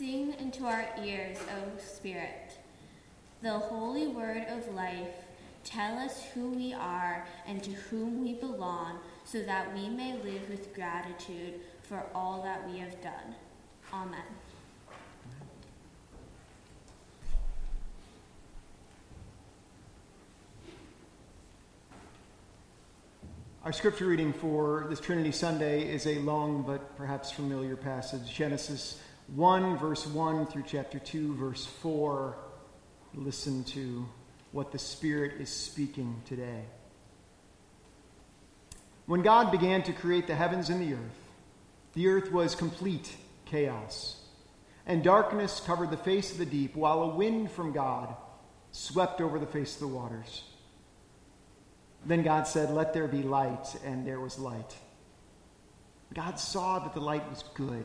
Sing into our ears, O Spirit, the holy word of life. Tell us who we are and to whom we belong, so that we may live with gratitude for all that we have done. Amen. Our scripture reading for this Trinity Sunday is a long but perhaps familiar passage Genesis 1, verse 1 through chapter 2, verse 4. Listen to what the Spirit is speaking today. When God began to create the heavens and the earth, the earth was complete chaos, and darkness covered the face of the deep, while a wind from God swept over the face of the waters. Then God said, Let there be light, and there was light. God saw that the light was good.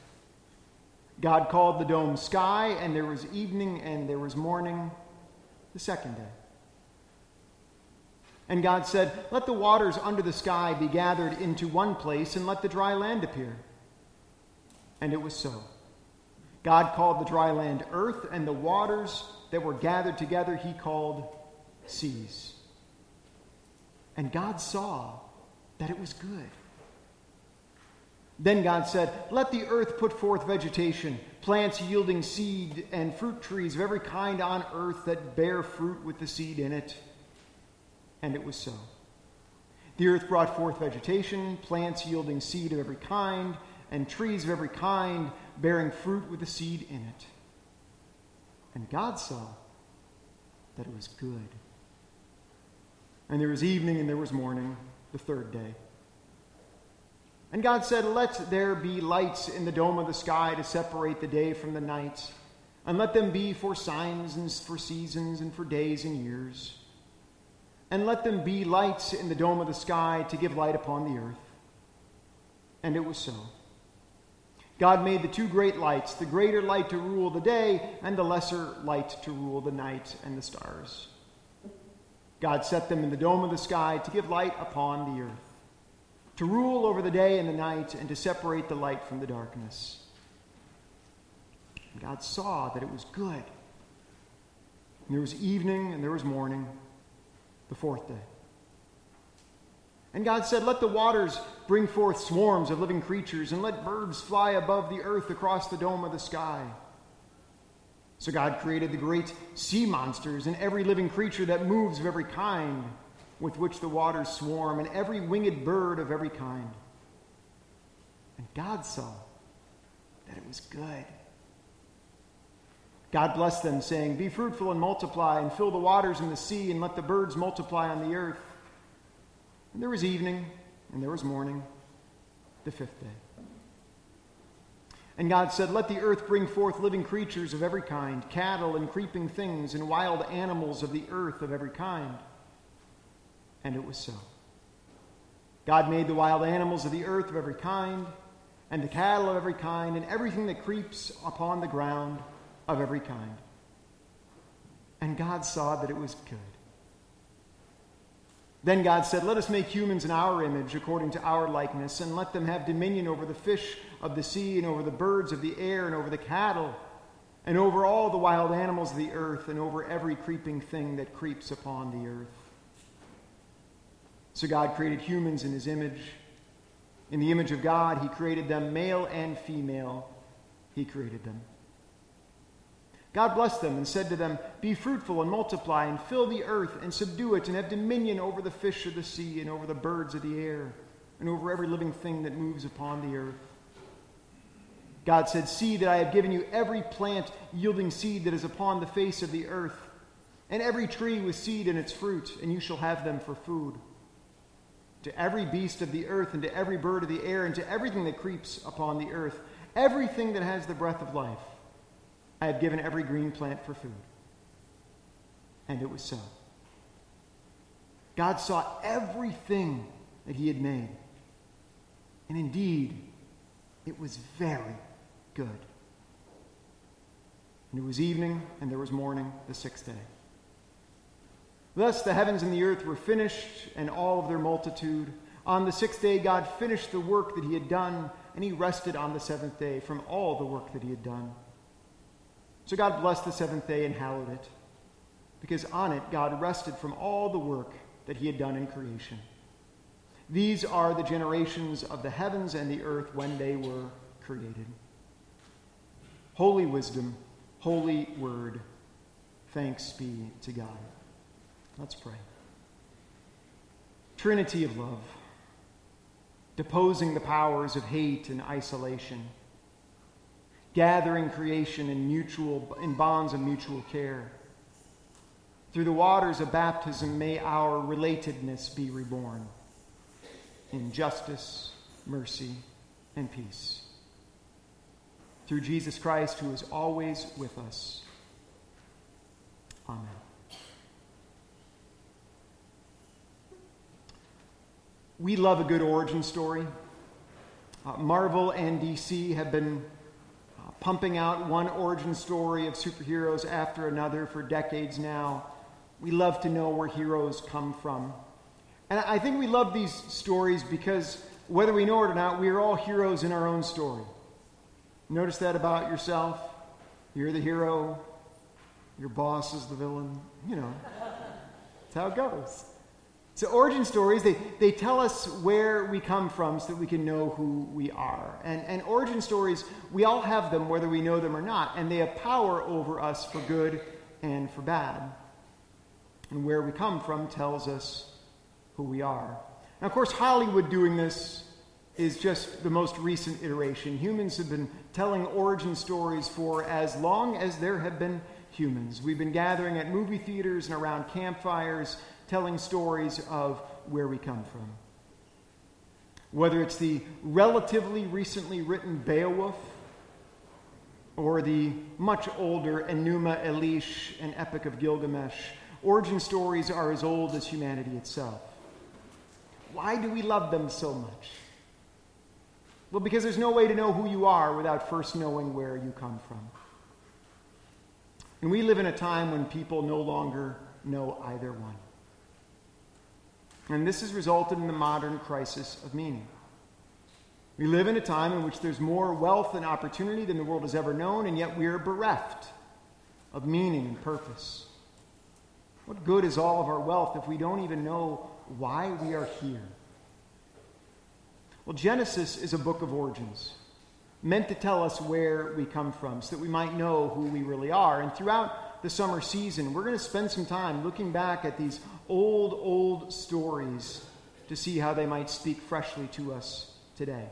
God called the dome sky, and there was evening and there was morning the second day. And God said, Let the waters under the sky be gathered into one place, and let the dry land appear. And it was so. God called the dry land earth, and the waters that were gathered together he called seas. And God saw that it was good. Then God said, Let the earth put forth vegetation, plants yielding seed, and fruit trees of every kind on earth that bear fruit with the seed in it. And it was so. The earth brought forth vegetation, plants yielding seed of every kind, and trees of every kind bearing fruit with the seed in it. And God saw that it was good. And there was evening and there was morning, the third day. And God said, Let there be lights in the dome of the sky to separate the day from the night, and let them be for signs and for seasons and for days and years. And let them be lights in the dome of the sky to give light upon the earth. And it was so. God made the two great lights, the greater light to rule the day, and the lesser light to rule the night and the stars. God set them in the dome of the sky to give light upon the earth, to rule over the day and the night, and to separate the light from the darkness. And God saw that it was good. And there was evening and there was morning, the fourth day. And God said, Let the waters bring forth swarms of living creatures, and let birds fly above the earth across the dome of the sky. So God created the great sea monsters and every living creature that moves of every kind, with which the waters swarm, and every winged bird of every kind. And God saw that it was good. God blessed them, saying, Be fruitful and multiply, and fill the waters in the sea, and let the birds multiply on the earth. And there was evening, and there was morning, the fifth day. And God said, Let the earth bring forth living creatures of every kind, cattle and creeping things, and wild animals of the earth of every kind. And it was so. God made the wild animals of the earth of every kind, and the cattle of every kind, and everything that creeps upon the ground of every kind. And God saw that it was good. Then God said, Let us make humans in our image, according to our likeness, and let them have dominion over the fish of the sea, and over the birds of the air, and over the cattle, and over all the wild animals of the earth, and over every creeping thing that creeps upon the earth. So God created humans in his image. In the image of God, he created them, male and female, he created them. God blessed them and said to them, Be fruitful and multiply, and fill the earth, and subdue it, and have dominion over the fish of the sea, and over the birds of the air, and over every living thing that moves upon the earth. God said, See that I have given you every plant yielding seed that is upon the face of the earth, and every tree with seed in its fruit, and you shall have them for food. To every beast of the earth, and to every bird of the air, and to everything that creeps upon the earth, everything that has the breath of life I have given every green plant for food. And it was so. God saw everything that he had made. And indeed, it was very good. And it was evening, and there was morning the sixth day. Thus the heavens and the earth were finished, and all of their multitude. On the sixth day, God finished the work that he had done, and he rested on the seventh day from all the work that he had done. So God blessed the seventh day and hallowed it, because on it God rested from all the work that he had done in creation. These are the generations of the heavens and the earth when they were created. Holy wisdom, holy word, thanks be to God. Let's pray. Trinity of love, deposing the powers of hate and isolation, gathering creation in mutual in bonds of mutual care. Through the waters of baptism, may our relatedness be reborn in justice, mercy, and peace. Through Jesus Christ, who is always with us. Amen. We love a good origin story. Uh, Marvel and DC have been uh, pumping out one origin story of superheroes after another for decades now. We love to know where heroes come from. And I think we love these stories because whether we know it or not, we are all heroes in our own story. Notice that about yourself. You're the hero, your boss is the villain. You know, that's how it goes. So, origin stories, they, they tell us where we come from so that we can know who we are. And, and origin stories, we all have them whether we know them or not, and they have power over us for good and for bad. And where we come from tells us who we are. Now, of course, Hollywood doing this is just the most recent iteration. Humans have been telling origin stories for as long as there have been humans. We've been gathering at movie theaters and around campfires telling stories of where we come from. Whether it's the relatively recently written Beowulf or the much older Enuma Elish, and epic of Gilgamesh, origin stories are as old as humanity itself. Why do we love them so much? Well, because there's no way to know who you are without first knowing where you come from. And we live in a time when people no longer know either one. And this has resulted in the modern crisis of meaning. We live in a time in which there's more wealth and opportunity than the world has ever known, and yet we are bereft of meaning and purpose. What good is all of our wealth if we don't even know why we are here? Well, Genesis is a book of origins, meant to tell us where we come from so that we might know who we really are. And throughout the summer season, we're going to spend some time looking back at these old, old stories to see how they might speak freshly to us today.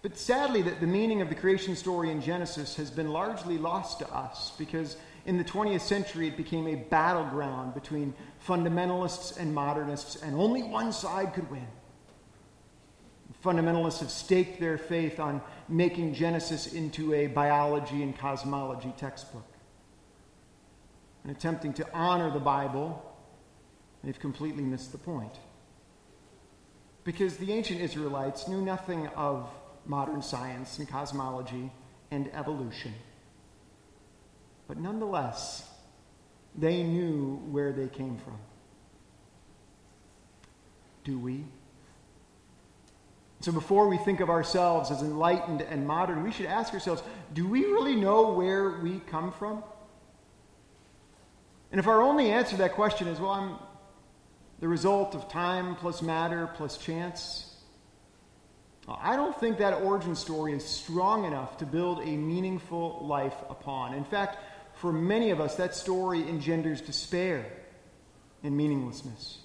But sadly, that the meaning of the creation story in Genesis has been largely lost to us because in the 20th century it became a battleground between fundamentalists and modernists, and only one side could win. Fundamentalists have staked their faith on making Genesis into a biology and cosmology textbook and attempting to honor the Bible, they've completely missed the point. Because the ancient Israelites knew nothing of modern science and cosmology and evolution. But nonetheless, they knew where they came from. Do we? So before we think of ourselves as enlightened and modern, we should ask ourselves do we really know where we come from? And if our only answer to that question is, well, I'm the result of time plus matter plus chance, I don't think that origin story is strong enough to build a meaningful life upon. In fact, for many of us, that story engenders despair and meaninglessness.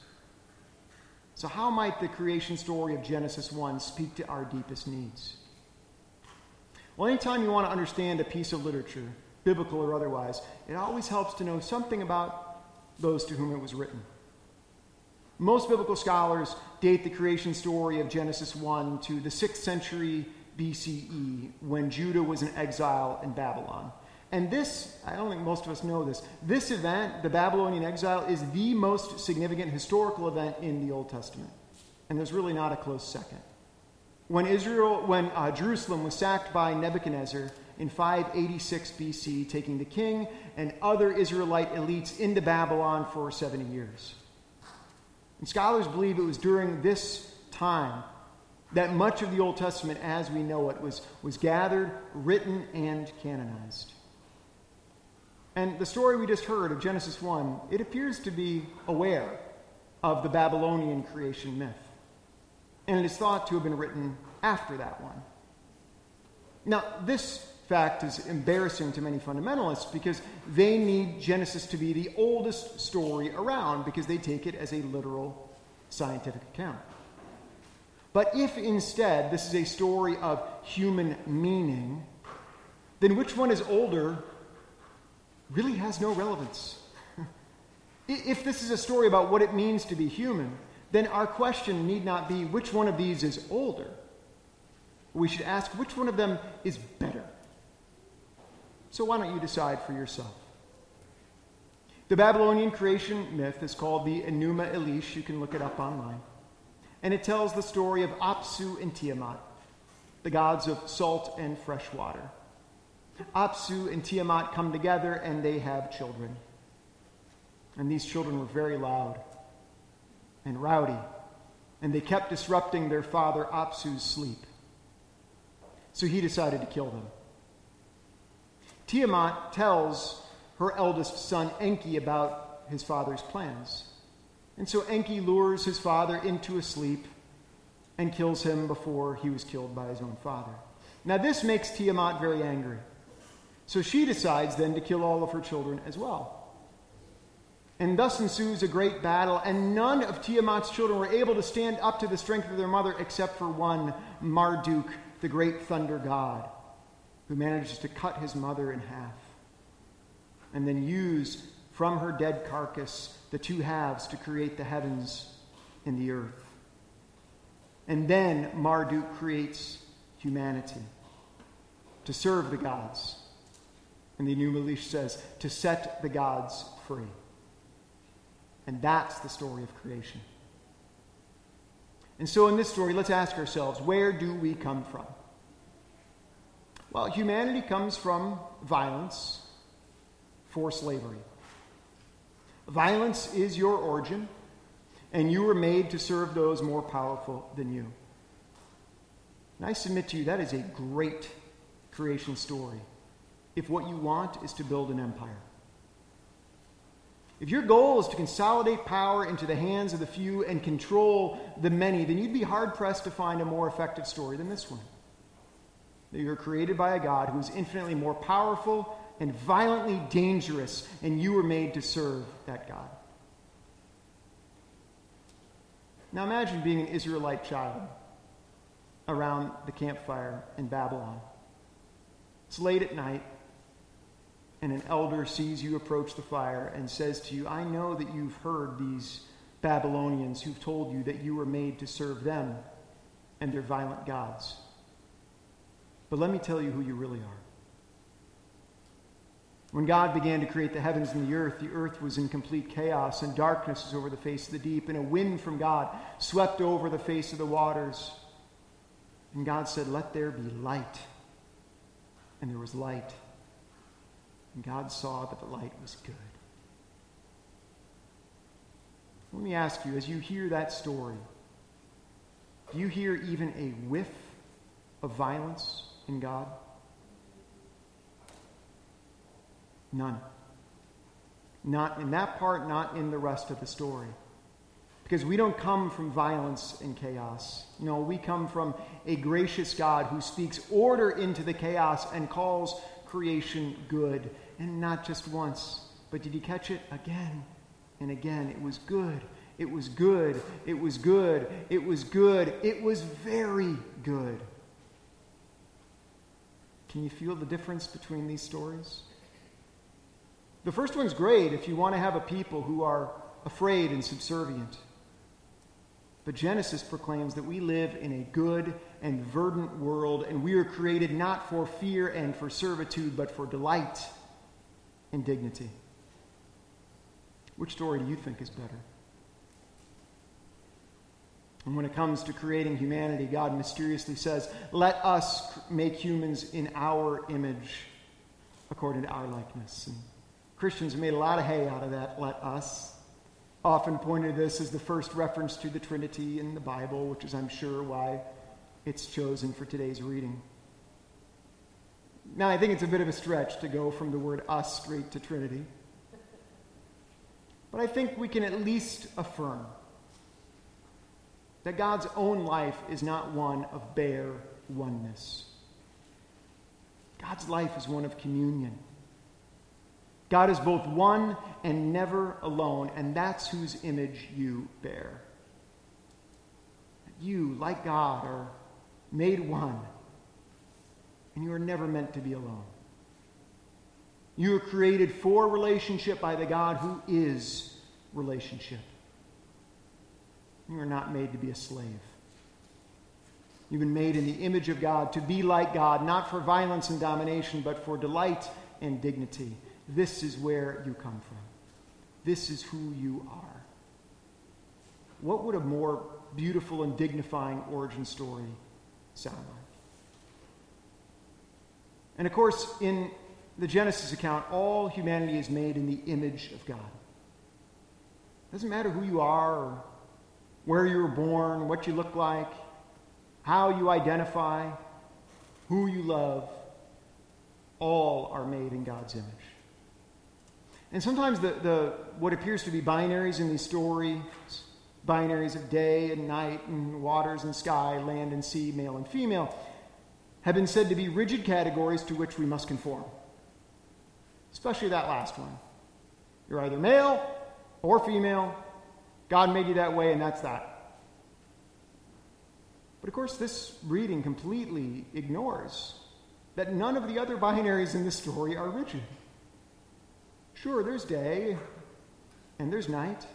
So, how might the creation story of Genesis 1 speak to our deepest needs? Well, anytime you want to understand a piece of literature, biblical or otherwise, it always helps to know something about those to whom it was written. Most biblical scholars date the creation story of Genesis 1 to the 6th century BCE when Judah was in exile in Babylon. And this, I don't think most of us know this, this event, the Babylonian exile, is the most significant historical event in the Old Testament. And there's really not a close second. When Israel, when uh, Jerusalem was sacked by Nebuchadnezzar in 586 BC, taking the king and other Israelite elites into Babylon for 70 years. And scholars believe it was during this time that much of the Old Testament as we know it was, was gathered, written, and canonized. And the story we just heard of Genesis 1, it appears to be aware of the Babylonian creation myth. And it is thought to have been written after that one. Now, this fact is embarrassing to many fundamentalists because they need Genesis to be the oldest story around because they take it as a literal scientific account. But if instead this is a story of human meaning, then which one is older really has no relevance. if this is a story about what it means to be human, then our question need not be which one of these is older. We should ask which one of them is better. So why don't you decide for yourself? The Babylonian creation myth is called the Enuma Elish. You can look it up online. And it tells the story of Apsu and Tiamat, the gods of salt and fresh water. Apsu and Tiamat come together and they have children. And these children were very loud and rowdy, and they kept disrupting their father Apsu's sleep. So he decided to kill them. Tiamat tells her eldest son Enki about his father's plans. And so Enki lures his father into a sleep and kills him before he was killed by his own father. Now, this makes Tiamat very angry. So she decides then to kill all of her children as well. And thus ensues a great battle, and none of Tiamat's children were able to stand up to the strength of their mother except for one, Marduk, the great thunder god who manages to cut his mother in half and then use from her dead carcass the two halves to create the heavens and the earth. And then Marduk creates humanity to serve the gods. And the Enuma Elish says, to set the gods free. And that's the story of creation. And so in this story, let's ask ourselves where do we come from? Well, humanity comes from violence for slavery. Violence is your origin, and you were made to serve those more powerful than you. And I submit to you that is a great creation story if what you want is to build an empire. If your goal is to consolidate power into the hands of the few and control the many, then you'd be hard pressed to find a more effective story than this one that you're created by a God who is infinitely more powerful and violently dangerous, and you were made to serve that God. Now imagine being an Israelite child around the campfire in Babylon. It's late at night, and an elder sees you approach the fire and says to you, I know that you've heard these Babylonians who've told you that you were made to serve them and their violent gods. But let me tell you who you really are. When God began to create the heavens and the earth, the earth was in complete chaos, and darkness was over the face of the deep, and a wind from God swept over the face of the waters. And God said, Let there be light. And there was light. And God saw that the light was good. Let me ask you, as you hear that story, do you hear even a whiff of violence in God? None. Not in that part, not in the rest of the story. Because we don't come from violence and chaos. No, we come from a gracious God who speaks order into the chaos and calls creation good. And not just once, but did you catch it? Again and again. It was good. It was good. It was good. It was good. It was very good. Can you feel the difference between these stories? The first one's great if you want to have a people who are afraid and subservient. But Genesis proclaims that we live in a good and verdant world, and we are created not for fear and for servitude, but for delight and dignity. Which story do you think is better? And when it comes to creating humanity, God mysteriously says, Let us make humans in our image, according to our likeness. And Christians made a lot of hay out of that, let us. Often pointed this as the first reference to the Trinity in the Bible, which is, I'm sure, why it's chosen for today's reading. Now, I think it's a bit of a stretch to go from the word us straight to Trinity. But I think we can at least affirm that God's own life is not one of bare oneness. God's life is one of communion. God is both one and never alone, and that's whose image you bear. You, like God, are made one, and you are never meant to be alone. You are created for relationship by the God who is relationship. You are not made to be a slave. You've been made in the image of God to be like God, not for violence and domination, but for delight and dignity. This is where you come from. This is who you are. What would a more beautiful and dignifying origin story sound like? And of course, in the Genesis account, all humanity is made in the image of God. It doesn't matter who you are where you were born, what you look like, how you identify, who you love, all are made in God's image. And sometimes the, the, what appears to be binaries in these stories, binaries of day and night and waters and sky, land and sea, male and female, have been said to be rigid categories to which we must conform. Especially that last one. You're either male or female, God made you that way, and that's that. But of course, this reading completely ignores that none of the other binaries in this story are rigid. Sure, there's day and there's night.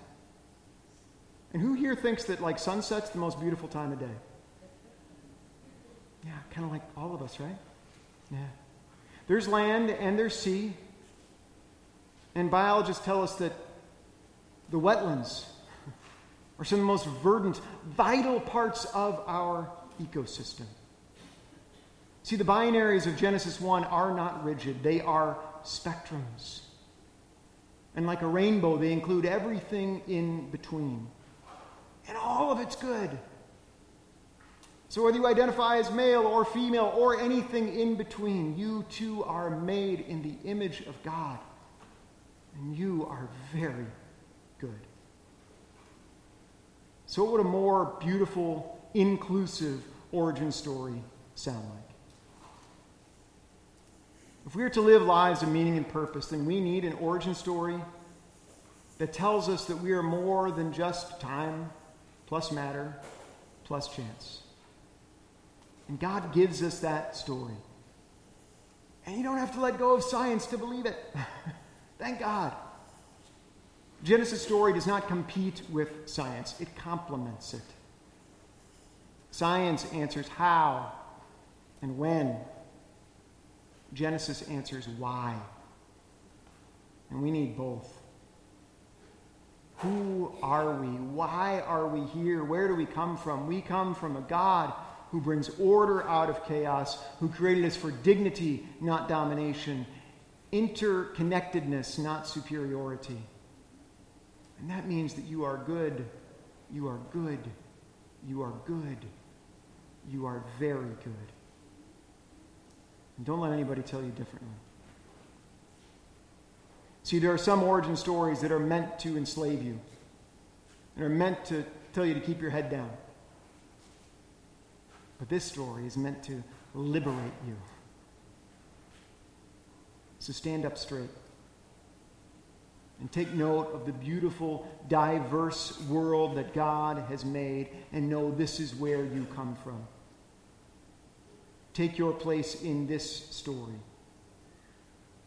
And who here thinks that like sunset's the most beautiful time of day? Yeah, kind of like all of us, right? Yeah. There's land and there's sea. And biologists tell us that the wetlands are some of the most verdant, vital parts of our ecosystem. See, the binaries of Genesis 1 are not rigid, they are spectrums. And like a rainbow, they include everything in between. And all of it's good. So, whether you identify as male or female or anything in between, you too are made in the image of God. And you are very good. So, what would a more beautiful, inclusive origin story sound like? If we are to live lives of meaning and purpose, then we need an origin story that tells us that we are more than just time plus matter plus chance. And God gives us that story. And you don't have to let go of science to believe it. Thank God. Genesis story does not compete with science, it complements it. Science answers how and when. Genesis answers why. And we need both. Who are we? Why are we here? Where do we come from? We come from a God who brings order out of chaos, who created us for dignity, not domination, interconnectedness, not superiority. And that means that you are good. You are good. You are good. You are very good. And don't let anybody tell you differently. See, there are some origin stories that are meant to enslave you and are meant to tell you to keep your head down. But this story is meant to liberate you. So stand up straight. And take note of the beautiful, diverse world that God has made and know this is where you come from. Take your place in this story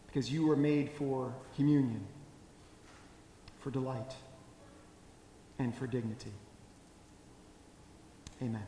because you were made for communion, for delight, and for dignity. Amen.